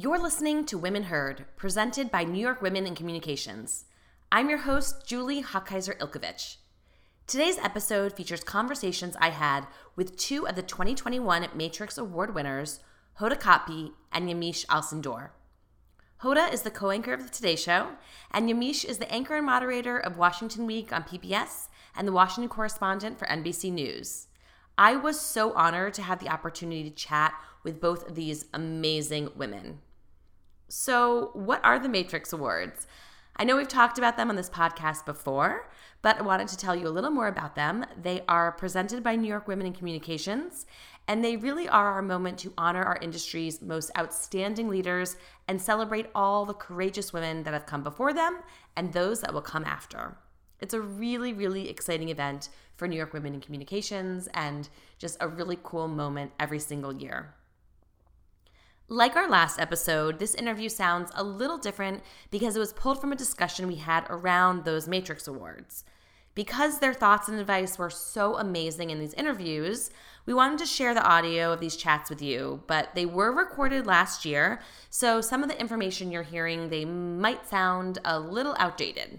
You're listening to Women Heard, presented by New York Women in Communications. I'm your host, Julie Hochheiser Ilkovich. Today's episode features conversations I had with two of the 2021 Matrix Award winners, Hoda Kotb and Yamiche Alcindor. Hoda is the co anchor of The Today Show, and Yamiche is the anchor and moderator of Washington Week on PBS and the Washington correspondent for NBC News. I was so honored to have the opportunity to chat with both of these amazing women. So, what are the Matrix Awards? I know we've talked about them on this podcast before, but I wanted to tell you a little more about them. They are presented by New York Women in Communications, and they really are our moment to honor our industry's most outstanding leaders and celebrate all the courageous women that have come before them and those that will come after. It's a really, really exciting event for New York Women in Communications and just a really cool moment every single year. Like our last episode, this interview sounds a little different because it was pulled from a discussion we had around those Matrix Awards. Because their thoughts and advice were so amazing in these interviews, we wanted to share the audio of these chats with you, but they were recorded last year, so some of the information you're hearing they might sound a little outdated.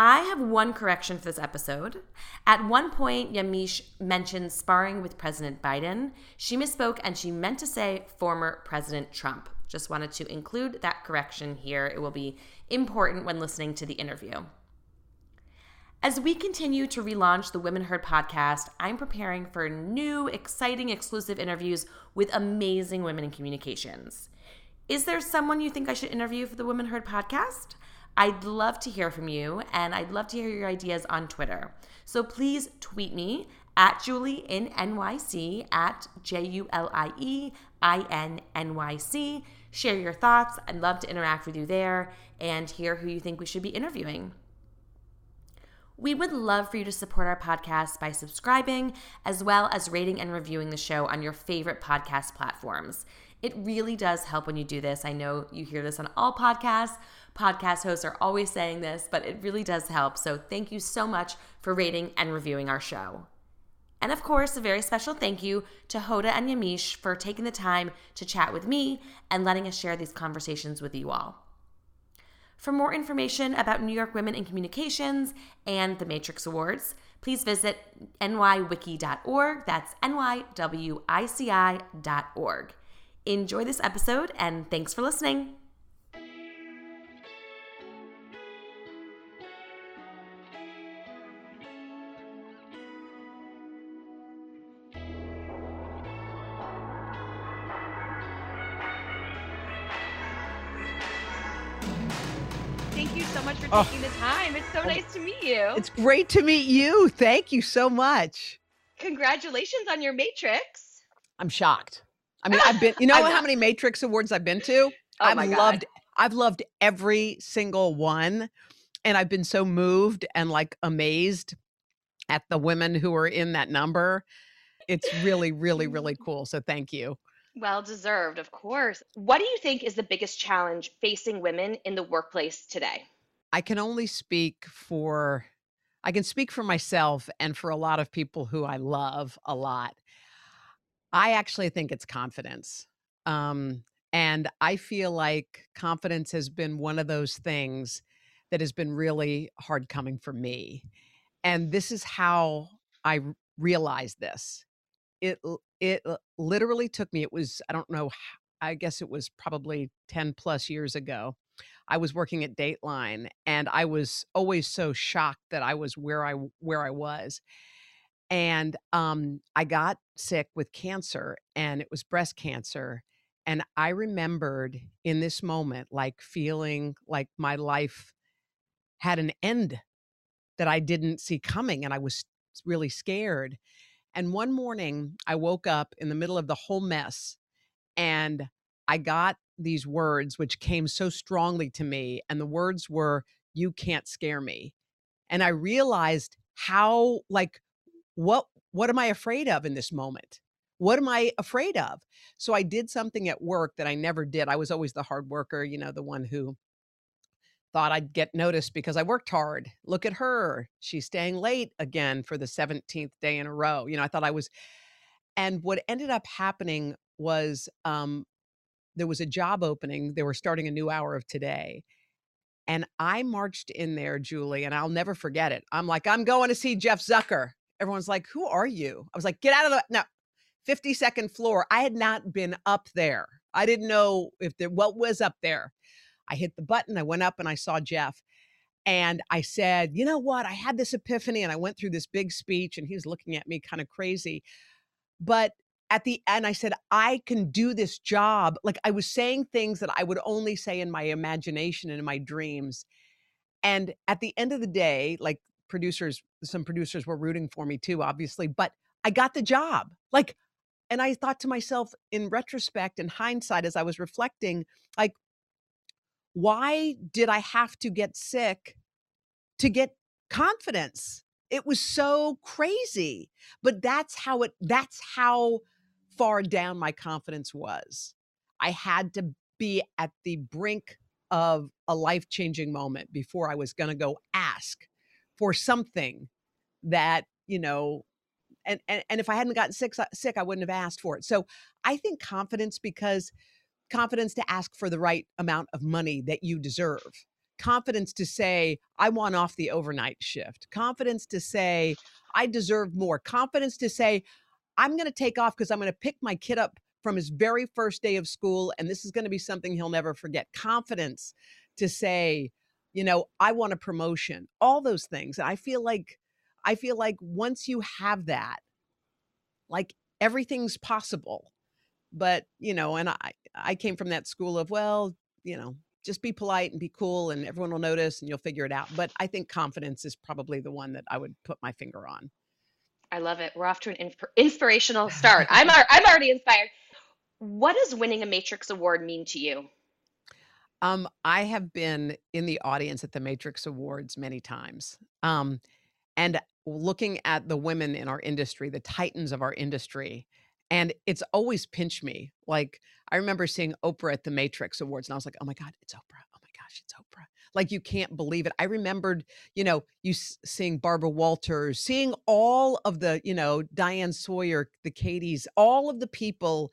I have one correction for this episode. At one point, Yamiche mentioned sparring with President Biden. She misspoke and she meant to say former President Trump. Just wanted to include that correction here. It will be important when listening to the interview. As we continue to relaunch the Women Heard podcast, I'm preparing for new, exciting, exclusive interviews with amazing women in communications. Is there someone you think I should interview for the Women Heard podcast? I'd love to hear from you and I'd love to hear your ideas on Twitter. So please tweet me at Julie in NYC at J U L I E I N N Y C. Share your thoughts. I'd love to interact with you there and hear who you think we should be interviewing. We would love for you to support our podcast by subscribing, as well as rating and reviewing the show on your favorite podcast platforms. It really does help when you do this. I know you hear this on all podcasts. Podcast hosts are always saying this, but it really does help. So thank you so much for rating and reviewing our show. And of course, a very special thank you to Hoda and Yamiche for taking the time to chat with me and letting us share these conversations with you all. For more information about New York Women in Communications and the Matrix Awards, please visit nywici.org. That's nywici.org. Enjoy this episode and thanks for listening. For Oh. taking the time. It's so oh. nice to meet you. It's great to meet you. Thank you so much. Congratulations on your Matrix. I'm shocked. I mean, I've been, you know how many Matrix awards I've been to? Oh I've my God. loved I've loved every single one and I've been so moved and like amazed at the women who are in that number. It's really really really cool. So thank you. Well deserved, of course. What do you think is the biggest challenge facing women in the workplace today? I can only speak for I can speak for myself and for a lot of people who I love a lot. I actually think it's confidence. Um, and I feel like confidence has been one of those things that has been really hard coming for me. And this is how I realized this. It it literally took me. It was I don't know. I guess it was probably ten plus years ago. I was working at Dateline, and I was always so shocked that I was where I where I was and um, I got sick with cancer, and it was breast cancer. And I remembered in this moment, like feeling like my life had an end that I didn't see coming, and I was really scared. And one morning, I woke up in the middle of the whole mess, and I got these words which came so strongly to me, and the words were, "You can't scare me." And I realized how like what what am i afraid of in this moment what am i afraid of so i did something at work that i never did i was always the hard worker you know the one who thought i'd get noticed because i worked hard look at her she's staying late again for the 17th day in a row you know i thought i was and what ended up happening was um there was a job opening. They were starting a new hour of today. And I marched in there, Julie, and I'll never forget it. I'm like, I'm going to see Jeff Zucker. Everyone's like, Who are you? I was like, Get out of the no, 52nd floor. I had not been up there. I didn't know if there what was up there. I hit the button, I went up and I saw Jeff. And I said, you know what? I had this epiphany and I went through this big speech and he was looking at me kind of crazy. But at the end, I said, I can do this job. Like I was saying things that I would only say in my imagination and in my dreams. And at the end of the day, like producers, some producers were rooting for me too, obviously, but I got the job. Like, and I thought to myself in retrospect and hindsight, as I was reflecting, like, why did I have to get sick to get confidence? It was so crazy. But that's how it, that's how far down my confidence was. I had to be at the brink of a life changing moment before I was going to go ask for something that, you know, and, and, and if I hadn't gotten sick, sick, I wouldn't have asked for it. So I think confidence because confidence to ask for the right amount of money that you deserve confidence to say i want off the overnight shift confidence to say i deserve more confidence to say i'm going to take off because i'm going to pick my kid up from his very first day of school and this is going to be something he'll never forget. Confidence to say you know i want a promotion all those things. And i feel like i feel like once you have that like everything's possible. But you know and i i came from that school of well you know just be polite and be cool and everyone will notice and you'll figure it out. But i think confidence is probably the one that i would put my finger on i love it we're off to an inspirational start i'm i'm already inspired what does winning a matrix award mean to you um, I have been in the audience at the Matrix Awards many times. Um, and looking at the women in our industry, the titans of our industry, and it's always pinched me. Like I remember seeing Oprah at the Matrix Awards, and I was like, "Oh my god, it's Oprah! Gosh, it's Oprah!" Like you can't believe it. I remembered, you know, you seeing Barbara Walters, seeing all of the, you know, Diane Sawyer, the Katies, all of the people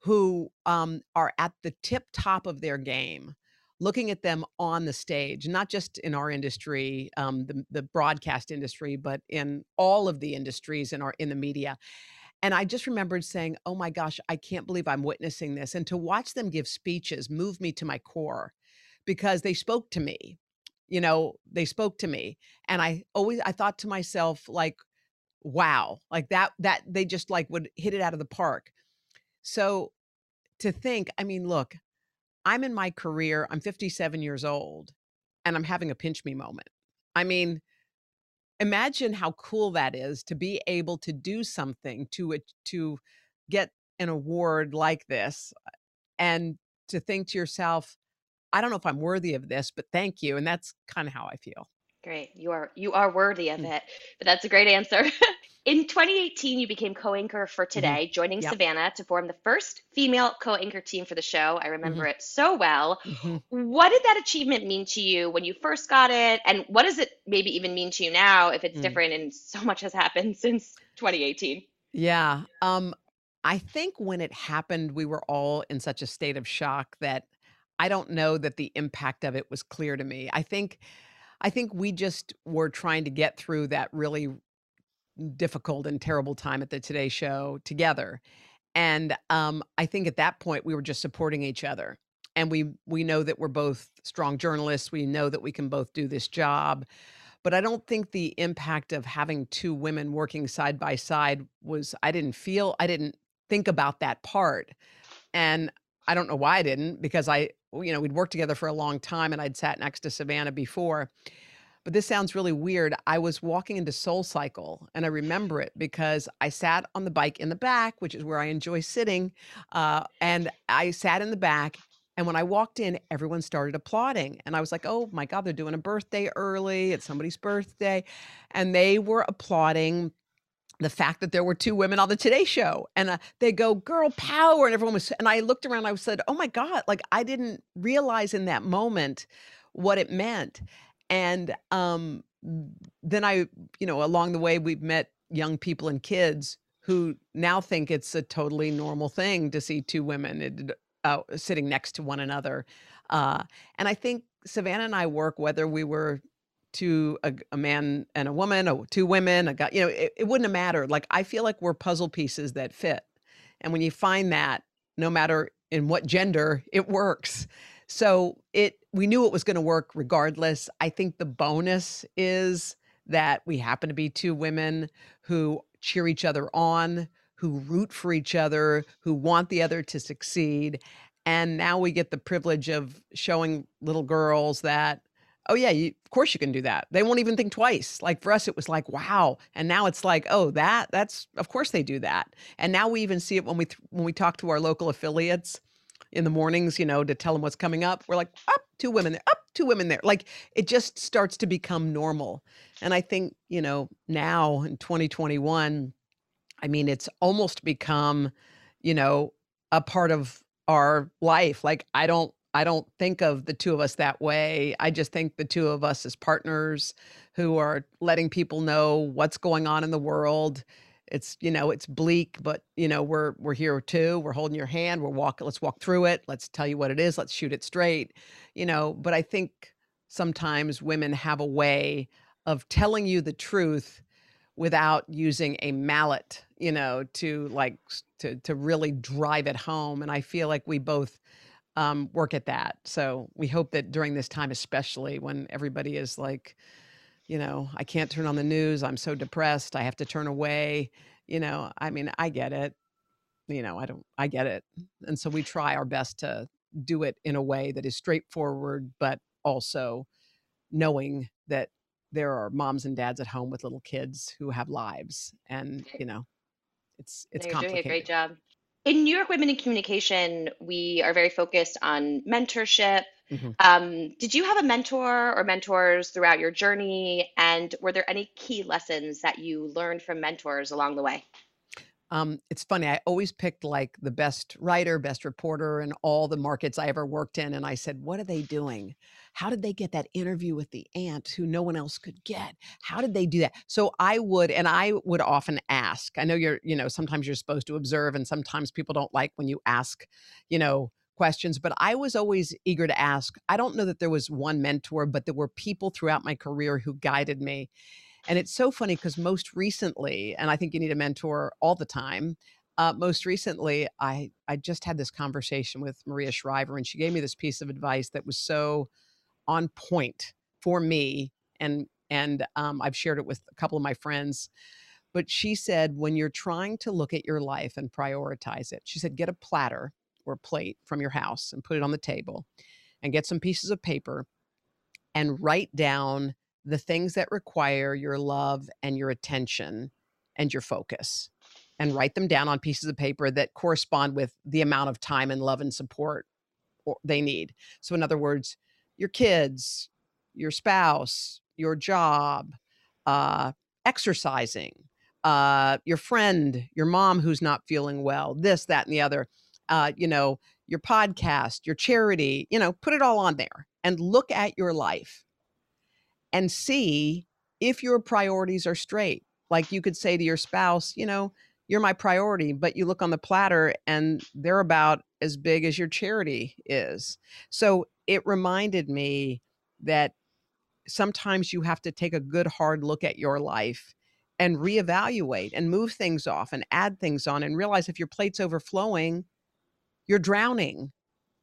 who um, are at the tip top of their game looking at them on the stage, not just in our industry, um, the, the broadcast industry, but in all of the industries in our in the media. And I just remembered saying, oh my gosh, I can't believe I'm witnessing this. And to watch them give speeches moved me to my core because they spoke to me. You know, they spoke to me. And I always, I thought to myself, like, wow, like that, that they just like would hit it out of the park. So to think, I mean, look, I'm in my career, I'm 57 years old, and I'm having a pinch me moment. I mean, imagine how cool that is to be able to do something to it to get an award like this and to think to yourself i don't know if i'm worthy of this but thank you and that's kind of how i feel great you are you are worthy of mm. it but that's a great answer In 2018, you became co anchor for mm-hmm. Today, mm-hmm. joining yep. Savannah to form the first female co anchor team for the show. I remember mm-hmm. it so well. Mm-hmm. What did that achievement mean to you when you first got it? And what does it maybe even mean to you now if it's mm. different and so much has happened since 2018? Yeah. Um, I think when it happened, we were all in such a state of shock that I don't know that the impact of it was clear to me. I think I think we just were trying to get through that really difficult and terrible time at the Today Show together. And um, I think at that point we were just supporting each other. And we we know that we're both strong journalists. We know that we can both do this job. But I don't think the impact of having two women working side by side was I didn't feel I didn't think about that part. And I don't know why I didn't because I you know we'd worked together for a long time and I'd sat next to Savannah before but this sounds really weird. I was walking into Soul Cycle and I remember it because I sat on the bike in the back, which is where I enjoy sitting. Uh, and I sat in the back. And when I walked in, everyone started applauding. And I was like, oh my God, they're doing a birthday early. It's somebody's birthday. And they were applauding the fact that there were two women on the Today Show, and uh, they go "girl power," and everyone was. And I looked around, I said, "Oh my god!" Like I didn't realize in that moment what it meant. And um, then I, you know, along the way, we've met young people and kids who now think it's a totally normal thing to see two women. Uh, sitting next to one another. Uh, and I think Savannah and I work whether we were to a, a man and a woman, or two women, a guy, you know, it, it wouldn't have mattered. Like I feel like we're puzzle pieces that fit. And when you find that, no matter in what gender, it works. So it we knew it was going to work regardless. I think the bonus is that we happen to be two women who cheer each other on, who root for each other, who want the other to succeed. And now we get the privilege of showing little girls that, oh, yeah, you, of course you can do that. They won't even think twice. Like for us, it was like, wow. And now it's like, oh, that, that's, of course they do that. And now we even see it when we, when we talk to our local affiliates in the mornings, you know, to tell them what's coming up. We're like, up, two women there, up, two women there. Like it just starts to become normal. And I think, you know, now in 2021, I mean, it's almost become, you know, a part of our life. Like I don't I don't think of the two of us that way. I just think the two of us as partners who are letting people know what's going on in the world. It's, you know, it's bleak, but you know, we're we're here too. We're holding your hand. We're walking, let's walk through it. Let's tell you what it is. Let's shoot it straight. You know, but I think sometimes women have a way of telling you the truth without using a mallet, you know, to like to to really drive it home. And I feel like we both um, work at that. So we hope that during this time, especially when everybody is like, you know, I can't turn on the news. I'm so depressed. I have to turn away. You know, I mean, I get it. You know, I don't. I get it. And so we try our best to do it in a way that is straightforward, but also knowing that there are moms and dads at home with little kids who have lives and you know it's it's you're doing a great job in new york women in communication we are very focused on mentorship mm-hmm. um, did you have a mentor or mentors throughout your journey and were there any key lessons that you learned from mentors along the way um, it's funny. I always picked like the best writer, best reporter, and all the markets I ever worked in. And I said, what are they doing? How did they get that interview with the aunt who no one else could get? How did they do that? So I would, and I would often ask. I know you're, you know, sometimes you're supposed to observe, and sometimes people don't like when you ask, you know, questions, but I was always eager to ask. I don't know that there was one mentor, but there were people throughout my career who guided me. And it's so funny because most recently, and I think you need a mentor all the time. Uh, most recently, I I just had this conversation with Maria Shriver, and she gave me this piece of advice that was so on point for me, and and um, I've shared it with a couple of my friends. But she said, when you're trying to look at your life and prioritize it, she said, get a platter or a plate from your house and put it on the table, and get some pieces of paper, and write down the things that require your love and your attention and your focus and write them down on pieces of paper that correspond with the amount of time and love and support they need. So, in other words, your kids, your spouse, your job, uh, exercising, uh, your friend, your mom who's not feeling well, this, that, and the other, uh, you know, your podcast, your charity, you know, put it all on there and look at your life and see if your priorities are straight. Like you could say to your spouse, you know, you're my priority, but you look on the platter and they're about as big as your charity is. So it reminded me that sometimes you have to take a good hard look at your life and reevaluate and move things off and add things on and realize if your plate's overflowing, you're drowning.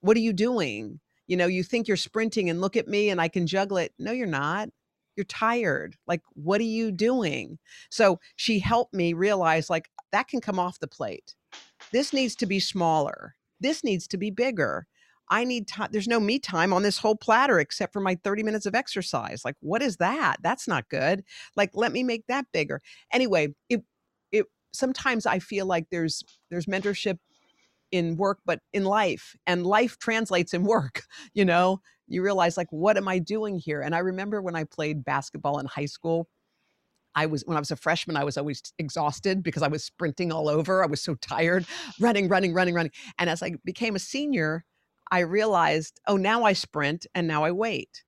What are you doing? You know, you think you're sprinting and look at me and I can juggle it. No, you're not. You're tired. Like, what are you doing? So she helped me realize, like, that can come off the plate. This needs to be smaller. This needs to be bigger. I need time. There's no me time on this whole platter except for my 30 minutes of exercise. Like, what is that? That's not good. Like, let me make that bigger. Anyway, it, it, sometimes I feel like there's, there's mentorship in work, but in life, and life translates in work. You know, you realize like, what am I doing here? And I remember when I played basketball in high school. I was when I was a freshman, I was always exhausted because I was sprinting all over. I was so tired, running, running, running, running. And as I became a senior, I realized, oh, now I sprint and now I wait.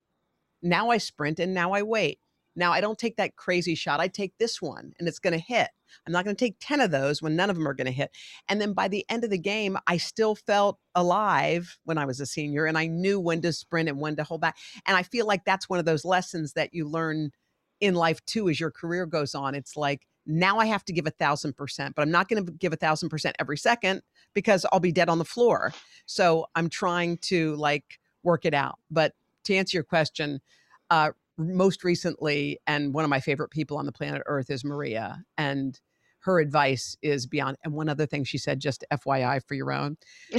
Now I sprint and now I wait. Now I don't take that crazy shot. I take this one and it's going to hit. I'm not going to take 10 of those when none of them are going to hit. And then by the end of the game, I still felt alive when I was a senior and I knew when to sprint and when to hold back. And I feel like that's one of those lessons that you learn in life too as your career goes on. It's like, now I have to give a thousand percent, but I'm not going to give a thousand percent every second because I'll be dead on the floor. So I'm trying to like work it out. But to answer your question, uh, most recently, and one of my favorite people on the planet Earth is Maria. And her advice is beyond. And one other thing she said, just FYI for your own,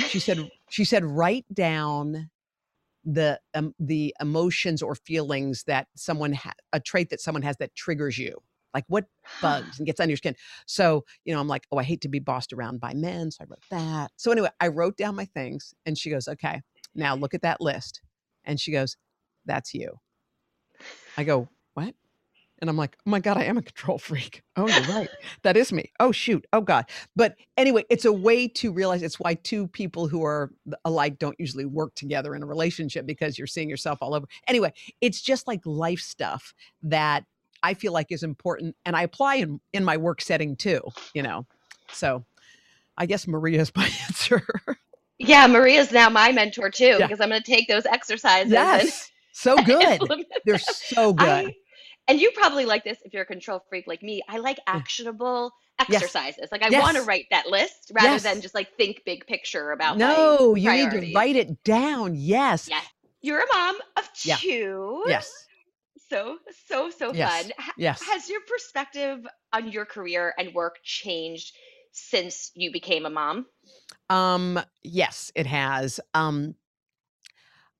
she said, she said, write down the um, the emotions or feelings that someone ha- a trait that someone has that triggers you like what bugs and gets under your skin so you know i'm like oh i hate to be bossed around by men so i wrote that so anyway i wrote down my things and she goes okay now look at that list and she goes that's you I go? And I'm like, oh my God, I am a control freak. Oh, you're right. that is me. Oh, shoot. Oh, God. But anyway, it's a way to realize it's why two people who are alike don't usually work together in a relationship because you're seeing yourself all over. Anyway, it's just like life stuff that I feel like is important. And I apply in, in my work setting too, you know. So I guess Maria is my answer. yeah, Maria's now my mentor too, yeah. because I'm going to take those exercises. Yes. And- so good. They're so good. I, and you probably like this if you're a control freak like me. I like actionable exercises. Like I yes. want to write that list rather yes. than just like think big picture about No, you need to write it down. Yes. Yes. You're a mom of two. Yeah. Yes. So, so, so fun. Yes. Has your perspective on your career and work changed since you became a mom? Um, yes, it has. Um,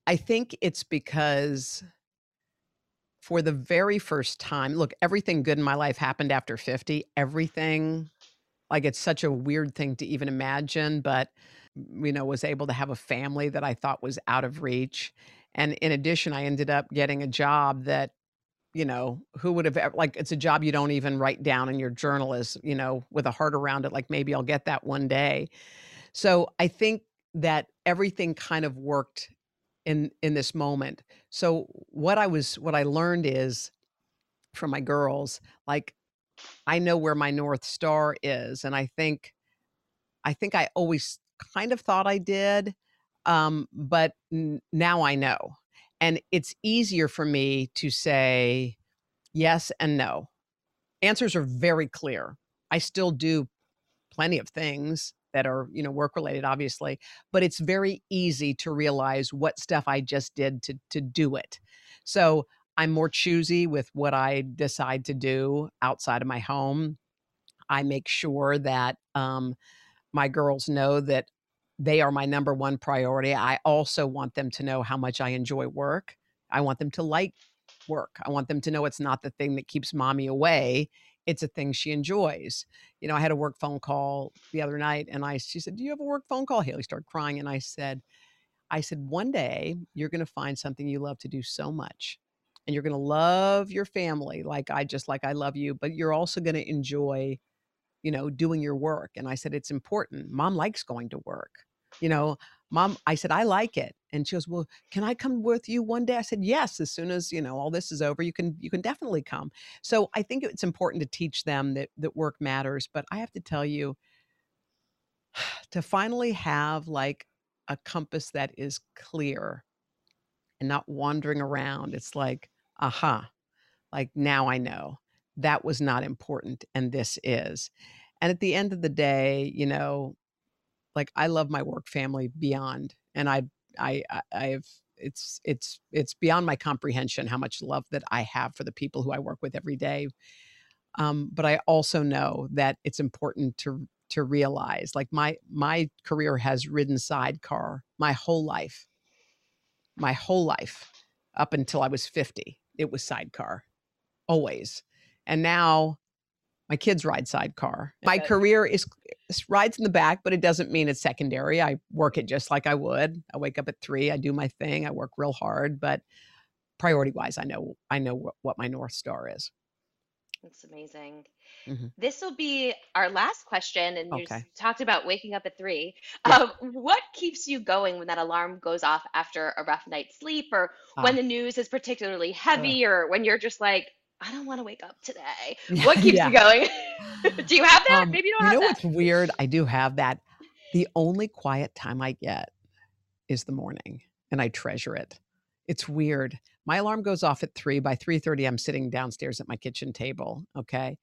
I think it's because for the very first time, look, everything good in my life happened after 50. Everything, like it's such a weird thing to even imagine, but you know, was able to have a family that I thought was out of reach. And in addition, I ended up getting a job that, you know, who would have like it's a job you don't even write down in your journal as, you know, with a heart around it, like maybe I'll get that one day. So I think that everything kind of worked in in this moment. So what I was what I learned is from my girls, like I know where my north star is and I think I think I always kind of thought I did um but n- now I know. And it's easier for me to say yes and no. Answers are very clear. I still do plenty of things that are you know work related obviously but it's very easy to realize what stuff i just did to to do it. So i'm more choosy with what i decide to do outside of my home. I make sure that um, my girls know that they are my number one priority. I also want them to know how much i enjoy work. I want them to like work. I want them to know it's not the thing that keeps mommy away it's a thing she enjoys. You know, I had a work phone call the other night and I she said, "Do you have a work phone call?" Haley started crying and I said, I said, "One day you're going to find something you love to do so much and you're going to love your family like I just like I love you, but you're also going to enjoy, you know, doing your work." And I said, "It's important. Mom likes going to work." You know, mom i said i like it. And she goes well can i come with you one day? I said yes as soon as you know all this is over you can you can definitely come. So i think it's important to teach them that that work matters but i have to tell you to finally have like a compass that is clear and not wandering around it's like aha like now i know. That was not important and this is. And at the end of the day you know like I love my work family beyond, and I I I've it's it's it's beyond my comprehension how much love that I have for the people who I work with every day. Um, but I also know that it's important to to realize like my my career has ridden sidecar my whole life my whole life up until i was 50 it was sidecar always and now my kids ride sidecar. My career is rides in the back, but it doesn't mean it's secondary. I work it just like I would. I wake up at three, I do my thing, I work real hard, but priority wise, I know I know what, what my north star is. That's amazing. Mm-hmm. This will be our last question, and you talked about waking up at three. Yeah. Um, what keeps you going when that alarm goes off after a rough night's sleep, or uh, when the news is particularly heavy, uh, or when you're just like, I don't want to wake up today. What keeps yeah. you going? do you have that? Um, Maybe you don't have that. you know what's weird? I do have that. The only quiet time I get is the morning, and I treasure it. It's weird. My alarm goes off at 3. By 3:30 I'm sitting downstairs at my kitchen table, okay?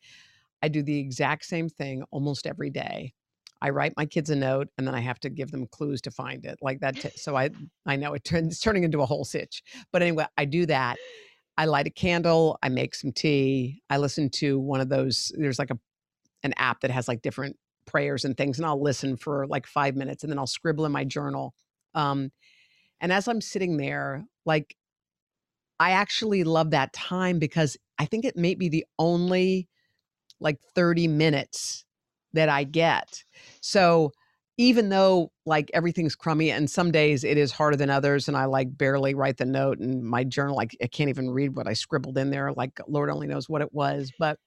I do the exact same thing almost every day. I write my kids a note and then I have to give them clues to find it. Like that t- so I I know it turns turning into a whole sitch. But anyway, I do that. I light a candle, I make some tea, I listen to one of those there's like a an app that has like different prayers and things and I'll listen for like 5 minutes and then I'll scribble in my journal. Um and as I'm sitting there, like I actually love that time because I think it may be the only like 30 minutes that I get. So even though like everything's crummy and some days it is harder than others and I like barely write the note and my journal like I can't even read what I scribbled in there like lord only knows what it was but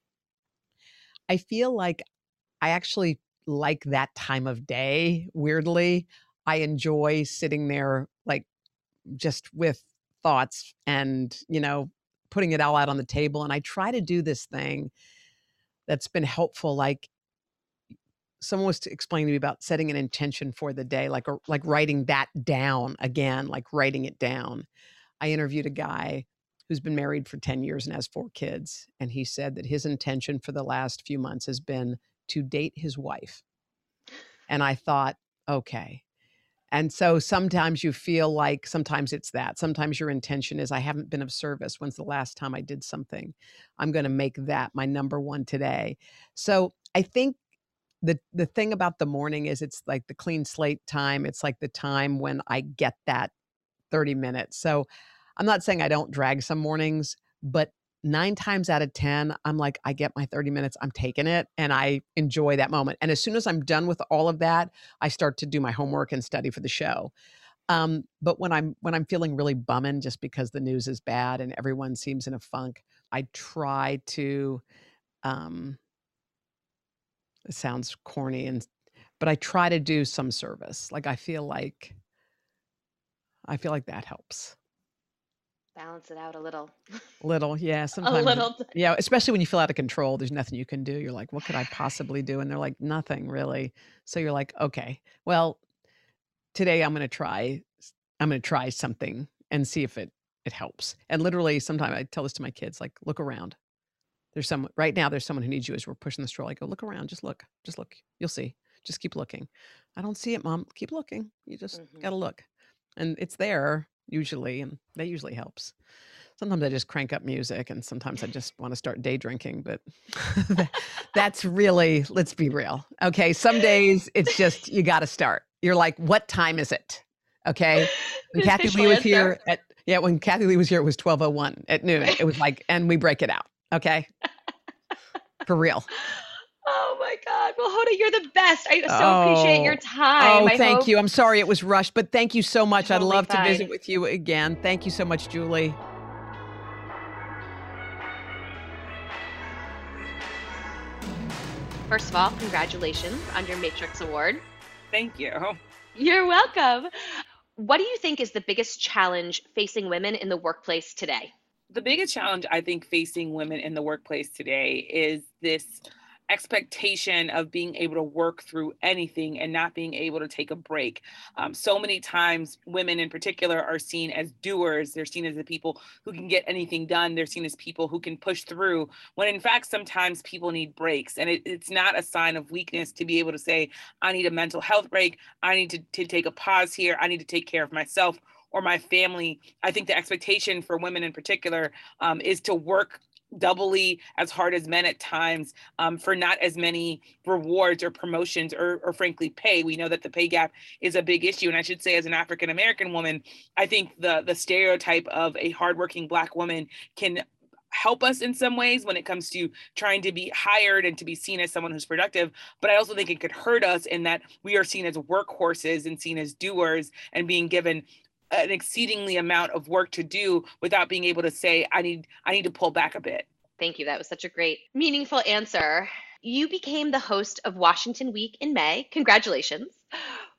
I feel like I actually like that time of day weirdly. I enjoy sitting there like just with thoughts and you know putting it all out on the table and I try to do this thing that's been helpful like someone was explaining to me about setting an intention for the day like like writing that down again like writing it down i interviewed a guy who's been married for 10 years and has four kids and he said that his intention for the last few months has been to date his wife and i thought okay and so sometimes you feel like sometimes it's that. Sometimes your intention is I haven't been of service. When's the last time I did something? I'm going to make that my number one today. So I think the the thing about the morning is it's like the clean slate time. It's like the time when I get that 30 minutes. So I'm not saying I don't drag some mornings, but nine times out of 10, I'm like, I get my 30 minutes, I'm taking it, and I enjoy that moment. And as soon as I'm done with all of that, I start to do my homework and study for the show. Um, but when I'm when I'm feeling really bumming just because the news is bad and everyone seems in a funk, I try to um it sounds corny and but I try to do some service. Like I feel like I feel like that helps. Balance it out a little. Little, yeah. Sometimes, A little. yeah, especially when you feel out of control, there's nothing you can do. You're like, what could I possibly do? And they're like, nothing really. So you're like, okay, well, today I'm going to try, I'm going to try something and see if it it helps. And literally, sometimes I tell this to my kids, like, look around. There's someone right now. There's someone who needs you as we're pushing the stroller. I go, look around, just look, just look. You'll see. Just keep looking. I don't see it, mom. Keep looking. You just hmm got to look, and it's there usually, and that usually helps. Sometimes I just crank up music, and sometimes I just want to start day drinking, but that's really, let's be real. Okay. Some days it's just, you got to start. You're like, what time is it? Okay. When Kathie Lee was here at, yeah, when Kathie Lee was here, it was 1201 at noon. It was like, and we break it out. Okay. For real. Oh my God. Well, Hoda, you're the best. I so appreciate your Oh, time. oh, I thank hope you. I'm sorry it was rushed, but thank you so much. I'd totally love to visit with you again. Thank you so much, Julie. First of all, congratulations on your Matrix Award. Thank you. You're welcome. What do you think is the biggest challenge facing women in the workplace today? The biggest challenge I think facing women in the workplace today is this expectation of being able to work through anything and not being able to take a break. Um, so many times, women in particular are seen as doers. They're seen as the people who can get anything done. They're seen as people who can push through, when in fact, sometimes people need breaks. And it, it's not a sign of weakness to be able to say, I need a mental health break. I need to, to take a pause here. I need to take care of myself or my family. I think the expectation for women in particular um, is to work doubly as hard as men at times um, for not as many rewards or promotions or, or frankly pay we know that the pay gap is a big issue and i should say as an african american woman i think the the stereotype of a hardworking black woman can help us in some ways when it comes to trying to be hired and to be seen as someone who's productive but i also think it could hurt us in that we are seen as workhorses and seen as doers and being given an exceedingly amount of work to do without being able to say i need i need to pull back a bit Thank you. That was such a great, meaningful answer. You became the host of Washington Week in May. Congratulations.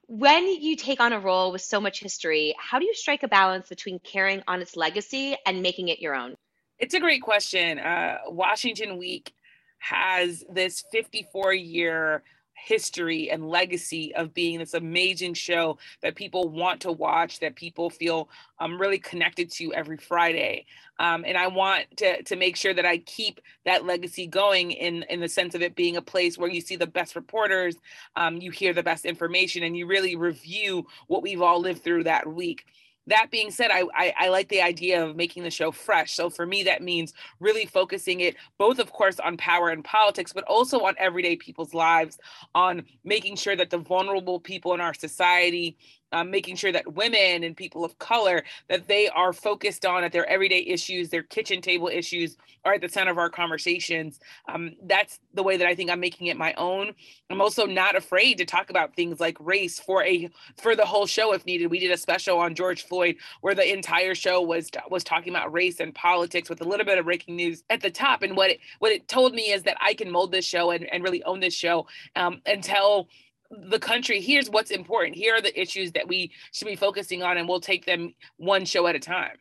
When you take on a role with so much history, how do you strike a balance between carrying on its legacy and making it your own? It's a great question. Uh, Washington Week has this 54 year history and legacy of being this amazing show that people want to watch, that people feel um, really connected to every Friday. Um, and I want to, to make sure that I keep that legacy going in, in the sense of it being a place where you see the best reporters, um, you hear the best information, and you really review what we've all lived through that week that being said I, I, I like the idea of making the show fresh. So for me that means really focusing it both of course on power and politics but also on everyday people's lives on making sure that the vulnerable people in our society um, making sure that women and people of color that they are focused on at their everyday issues their kitchen table issues are at the center of our conversations. Um, that's the way that i think i'm making it my own. I'm also not afraid to talk about things like race for a for the whole show if needed. We did a special on george floyd where the entire show was was talking about race and politics with a little bit of breaking news at the top. And what it what it told me is that i can mold this show and, and really own this show um, tell the country here's what's important. Here are the issues that we should be focusing on and we'll take them one show at a time.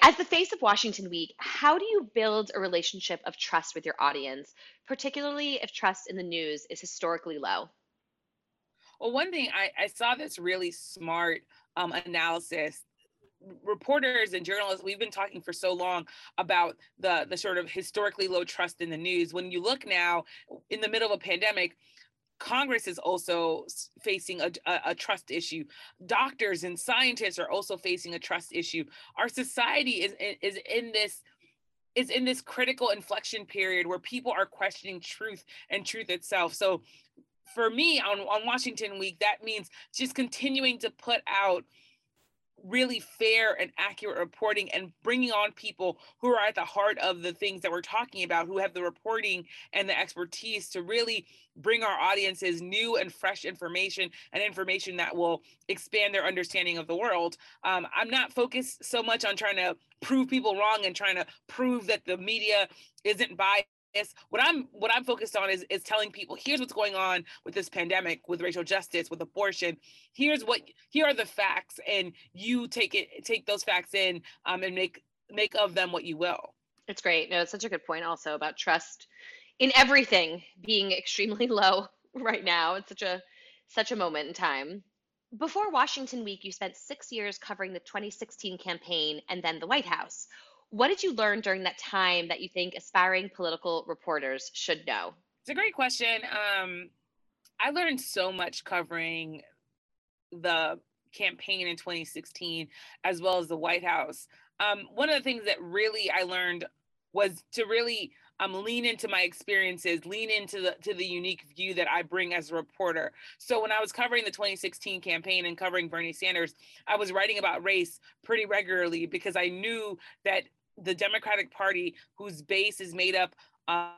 As the face of washington week how do you build a relationship of trust with your audience particularly if trust in the news is historically low? Well one thing i, I saw this really smart um, analysis. Reporters and journalists we've been talking for so long about the the sort of historically low trust in the news. When you look now in the middle of a pandemic Congress is also facing a, a, a, trust issue. Doctors and scientists are also facing a trust issue. Our society is, is in this is in this critical inflection period where people are questioning truth and truth itself. So for me on, on Washington Week, that means just continuing to put out really fair and accurate reporting and bringing on people who are at the heart of the things that we're talking about, who have the reporting and the expertise to really bring our audiences new and fresh information and information that will expand their understanding of the world. Um, I'm not focused so much on trying to prove people wrong and trying to prove that the media isn't biased what i'm what i'm focused on is is telling people here's what's going on with this pandemic with racial justice with abortion. Here's what here are the facts and you take it take those facts in um, and make make of them what you will. It's great. No it's such a good point also about trust in everything being extremely low right now. It's such a such a moment in time. Before washington week you spent six years covering the 2016 campaign and then the white house what did you learn during that time that you think aspiring political reporters should know? It's a great question. Um, I learned so much covering the campaign in 2016 as well as the White House. Um, one of the things that really I learned was to really um, lean into my experiences, lean into the to the unique view that I bring as a reporter. So when I was covering the 2016 campaign and covering Bernie Sanders, I was writing about race pretty regularly because I knew that the Democratic Party, whose base is made up um,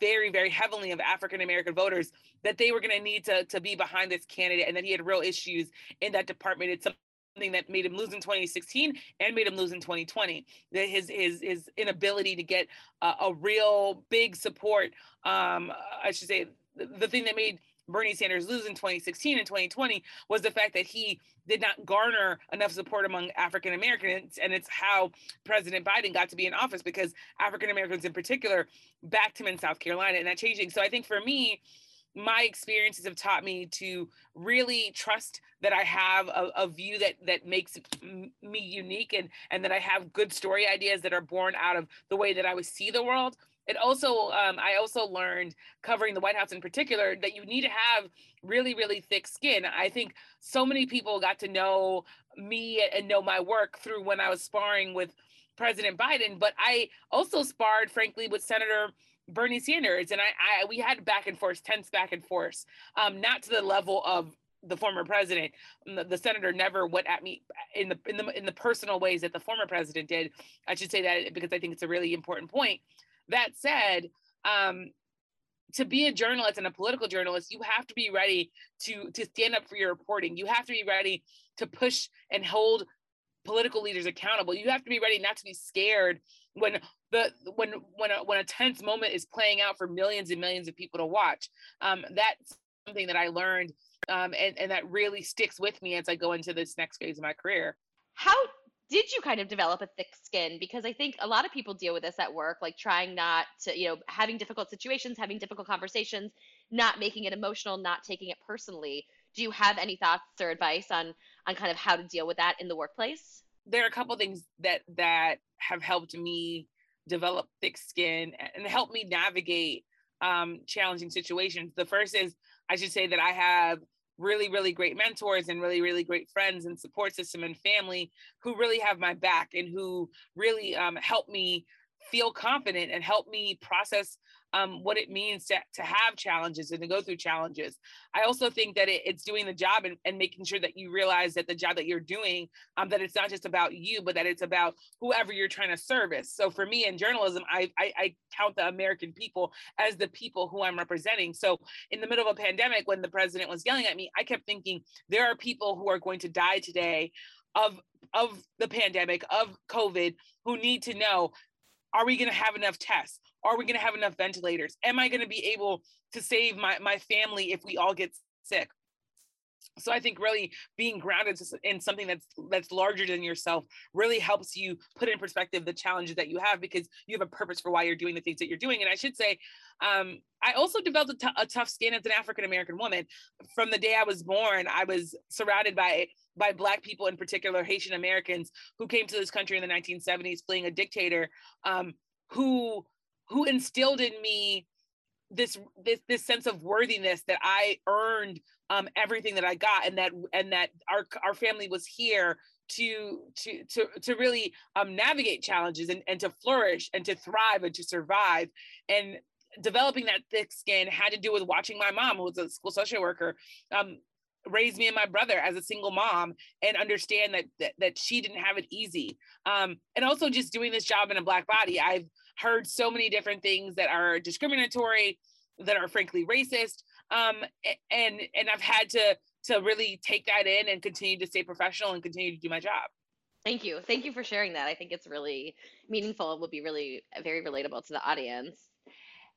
very, very heavily of African American voters, that they were going to need to to be behind this candidate, and that he had real issues in that department. It's something that made him lose in 2016 and made him lose in 2020. That his his his inability to get uh, a real big support, um, I should say, the, the thing that made Bernie Sanders lose in 2016 and 2020 was the fact that he did not garner enough support among African Americans. And it's how President Biden got to be in office because African Americans in particular backed him in South Carolina and that changing. So I think for me, my experiences have taught me to really trust that I have a, a view that that makes me unique and and that I have good story ideas that are born out of the way that I would see the world it also um, i also learned covering the white house in particular that you need to have really really thick skin. I think so many people got to know me and know my work through when i was sparring with president biden but i also sparred frankly with senator bernie sanders and i, I we had back and forth tense back and forth um, not to the level of the former president. The, the, senator never went at me in the in the in the personal ways that the former president did. I should say that because i think it's a really important point that said, um, to be a journalist and a political journalist, you have to be ready to to stand up for your reporting. You have to be ready to push and hold political leaders accountable. You have to be ready not to be scared when the when when a, when a tense moment is playing out for millions and millions of people to watch. Um, that's something that I learned, um, and and that really sticks with me as I go into this next phase of my career. How did you kind of develop a thick skin? Because I think a lot of people deal with this at work, like trying not to, you know, having difficult situations, having difficult conversations, not making it emotional, not taking it personally. Do you have any thoughts or advice on on kind of how to deal with that in the workplace? There are a couple things that that have helped me develop thick skin and help me navigate um, challenging situations. The first is I should say that I have really, really great mentors and really, really great friends and support system and family who really have my back and who really um, help me feel confident and help me process um, what it means to, to have challenges and to go through challenges. I also think that it, it's doing the job and, and, making sure that you realize that the job that you're doing, um, that it's not just about you, but that it's about whoever you're trying to service. So for me in journalism, I, I, I count the American people as the people who I'm representing. So in the middle of a pandemic, when the president was yelling at me, I kept thinking there are people who are going to die today of of the pandemic of covid who need to know are we going to have enough tests are we going to have enough ventilators? Am I going to be able to save my, my family if we all get sick? So i think really being grounded in something that's that's larger than yourself really helps you put in perspective the challenges that you have because you have a purpose for why you're doing the things that you're doing. And i should say um, i also developed a, t- a tough skin as an african american woman. From the day i was born i was surrounded by by black people in particular haitian americans who came to this country in the 1970s fleeing a dictator um, who who instilled in me this this this sense of worthiness that I earned um, everything that I got, and that and that our our family was here to to to to really um, navigate challenges and, and to flourish and to thrive and to survive. And developing that thick skin had to do with watching my mom, who was a school social worker, um, raise me and my brother as a single mom and understand that that, that she didn't have it easy. Um, and also just doing this job in a black body, I've heard so many different things that are discriminatory, that are frankly racist. Um, and and I've had to to really take that in and continue to stay professional and continue to do my job. Thank you. Thank you for sharing that. I think it's really meaningful and will be really very relatable to the audience.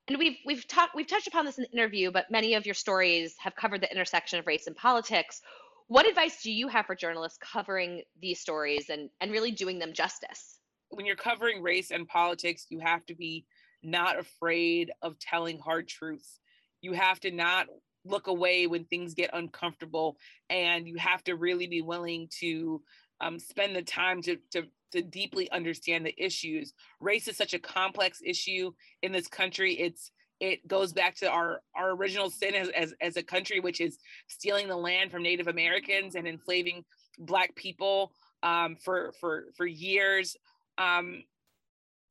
And we've we've talked we've touched upon this in the interview, but many of your stories have covered the intersection of race and politics. What advice do you have for journalists covering these stories and, and really doing them justice? When you're covering race and politics, you have to be not afraid of telling hard truths. You have to not look away when things get uncomfortable, and you have to really be willing to um, spend the time to, to to deeply understand the issues. Race is such a complex issue in this country. It's it goes back to our our original sin as, as, as a country, which is stealing the land from Native Americans and enslaving Black people um, for for for years. Um,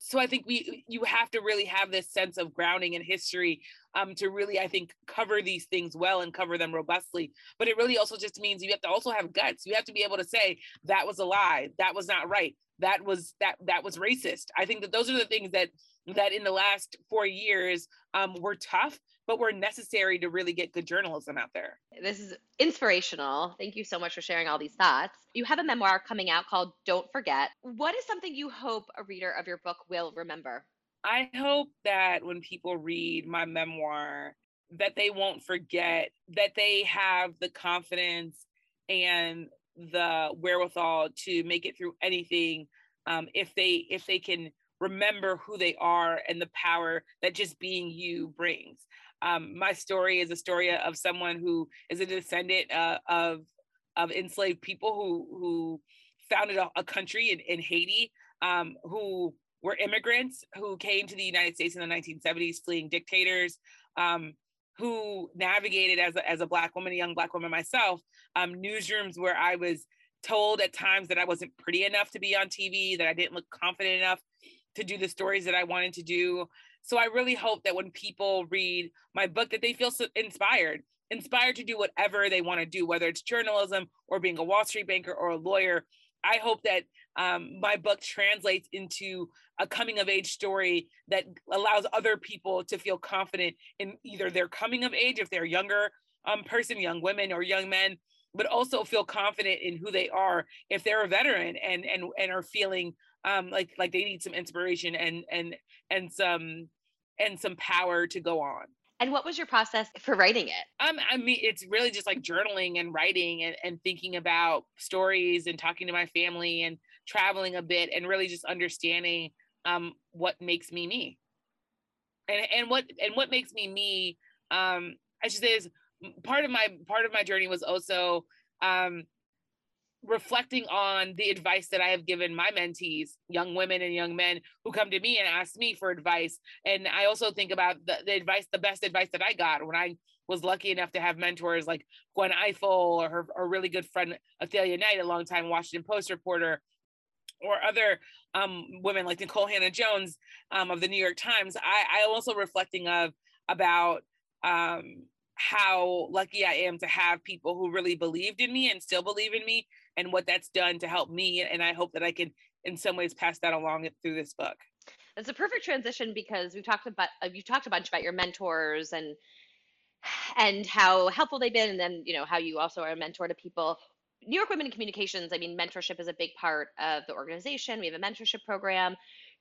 so I think we you have to really have this sense of grounding in history um, to really I think cover these things well and cover them robustly. But it really also just means you have to also have guts. You have to be able to say that was a lie, that was not right, that was that that was racist. I think that those are the things that that in the last four years um, were tough, but were necessary to really get good journalism out there. This is inspirational. Thank you so much for sharing all these thoughts. You have a memoir coming out called Don't Forget. What is something you hope a reader of your book will remember? I hope that when people read my memoir, that they won't forget that they have the confidence and the wherewithal to make it through anything um, if they if they can remember who they are and the power that just being you brings. Um, my story is a story of someone who is a descendant uh, of of enslaved people who who founded a, a country in, in Haiti, um, who were immigrants who came to the United States in the 1970s, fleeing dictators, um, who navigated as a, as a black woman, a young black woman myself, um, newsrooms where I was told at times that I wasn't pretty enough to be on TV, that I didn't look confident enough to do the stories that I wanted to do. So I really hope that when people read my book that they feel so inspired, inspired to do whatever they want to do, whether it's journalism or being a Wall Street banker or a lawyer. I hope that um, my book translates into a coming of age story that allows other people to feel confident in either their coming of age if they're younger um, person, young women or young men, but also feel confident in who they are if they're a veteran and and and are feeling um, like like they need some inspiration and and and some and some power to go on. And what was your process for writing it? Um, I mean, it's really just like journaling and writing and, and thinking about stories and talking to my family and traveling a bit and really just understanding um, what makes me me. And, and what and what makes me me um, I should say is part of my part of my journey was also um, reflecting on the advice that I have given my mentees, young women and young men who come to me and ask me for advice. And I also think about the, the advice, the best advice that I got when I was lucky enough to have mentors like Gwen Ifill or her, her really good friend Athelia Knight, a longtime Washington Post reporter, or other um, women like Nikole Hannah-Jones um, of the New York Times. I, I also reflecting of about um, how lucky I am to have people who really believed in me and still believe in me and what that's done to help me. And I hope that I can, in some ways, pass that along through this book. It's a perfect transition because we talked about uh, you talked a bunch about your mentors and and how helpful they've been, and then you know how you also are a mentor to people. New York Women in Communications, I mean, mentorship is a big part of the organization. We have a mentorship program.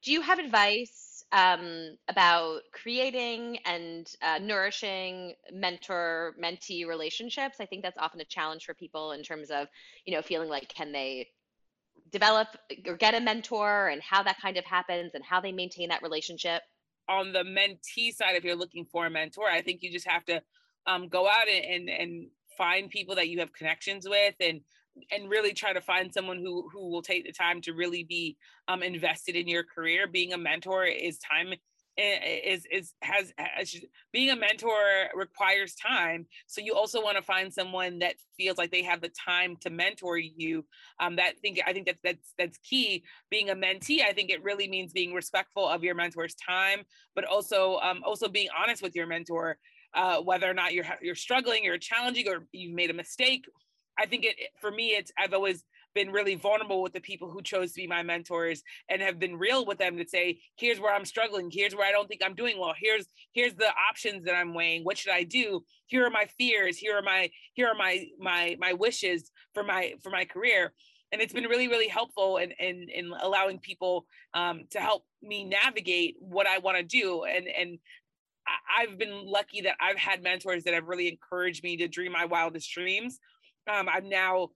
Do you have advice um, about creating and uh, nourishing mentor mentee relationships? I think that's often a challenge for people in terms of, you know, feeling like can they develop or get a mentor and how that kind of happens and how they maintain that relationship? On the mentee side, if you're looking for a mentor, I think you just have to um, go out and, and, and find people that you have connections with and and really try to find someone who who will take the time to really be um, invested in your career. Being a mentor is time is is has, has being a mentor requires time. So you also want to find someone that feels like they have the time to mentor you. Um that think i think that's that's that's key. Being a mentee i think it really means being respectful of your mentor's time but also um also being honest with your mentor uh whether or not you're you're struggling you're challenging or you've made a mistake I think it for me, it's I've always been really vulnerable with the people who chose to be my mentors and have been real with them to say, here's where I'm struggling, here's where I don't think I'm doing well, here's here's the options that I'm weighing. What should I do? Here are my fears, here are my here are my my my wishes for my for my career. And it's been really, really helpful in in, in allowing people um, to help me navigate what I want to do. And and I've been lucky that I've had mentors that have really encouraged me to dream my wildest dreams um, I'm now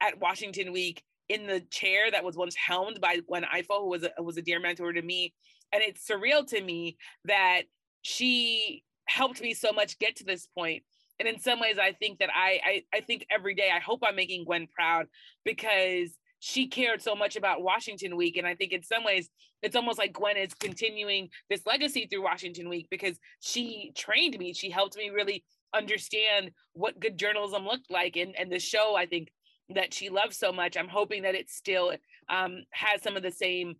at Washington Week in the chair that was once helmed by Gwen Ifill, who was a, was a dear mentor to me. And it's surreal to me that she helped me so much get to this point. And in some ways, I think that I, I, I think every day, I hope I'm making Gwen proud because she cared so much about Washington Week. And I think in some ways, it's almost like Gwen is continuing this legacy through Washington Week because she trained me. She helped me really understand what good journalism looked like and and the show i think that she loves so much. I'm hoping that it still um, has some of the same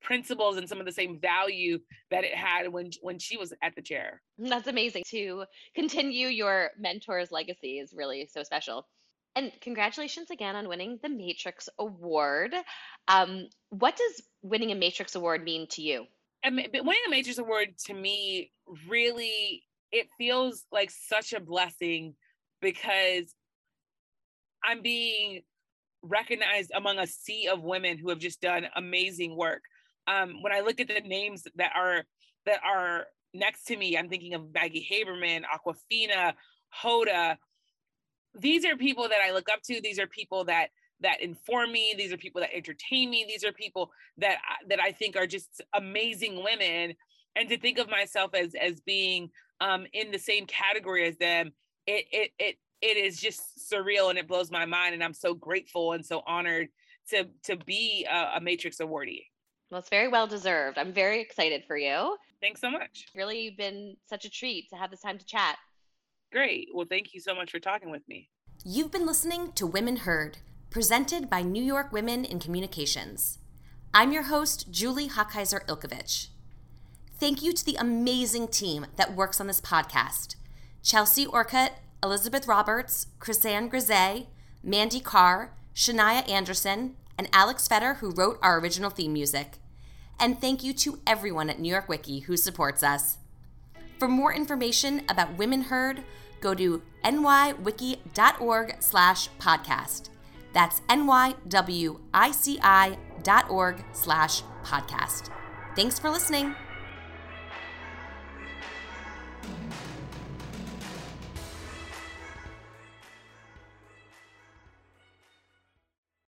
principles and some of the same value that it had when when she was at the chair. That's amazing to continue your mentor's legacy is really so special. And congratulations again on winning the matrix award. Um, what does winning a matrix award mean to you? And winning a matrix award to me really it feels like such a blessing because I'm being recognized among a sea of women who have just done amazing work. Um, when I look at the names that are that are next to me, I'm thinking of Maggie Haberman, Awkwafina, Hoda. These are people that I look up to. These are people that that inform me. These are people that entertain me. These are people that that I think are just amazing women. And to think of myself as as being um, in the same category as them, it it it it is just surreal and it blows my mind. And I'm so grateful and so honored to to be a, a Matrix awardee. Well, it's very well deserved. I'm very excited for you. Thanks so much. Really been such a treat to have this time to chat. Great. Well, thank you so much for talking with me. You've been listening to Women Heard, presented by New York Women in Communications. I'm your host, Julie Hochheiser Ilkovich. Thank you to the amazing team that works on this podcast Chelsea Orcutt, Elizabeth Roberts, Chrisanne Grisey, Mandy Carr, Shania Anderson, and Alex Fetter, who wrote our original theme music. And thank you to everyone at New York Wiki who supports us. For more information about Women Heard, go to nywici.org slash podcast. That's nywici.org slash podcast. Thanks for listening.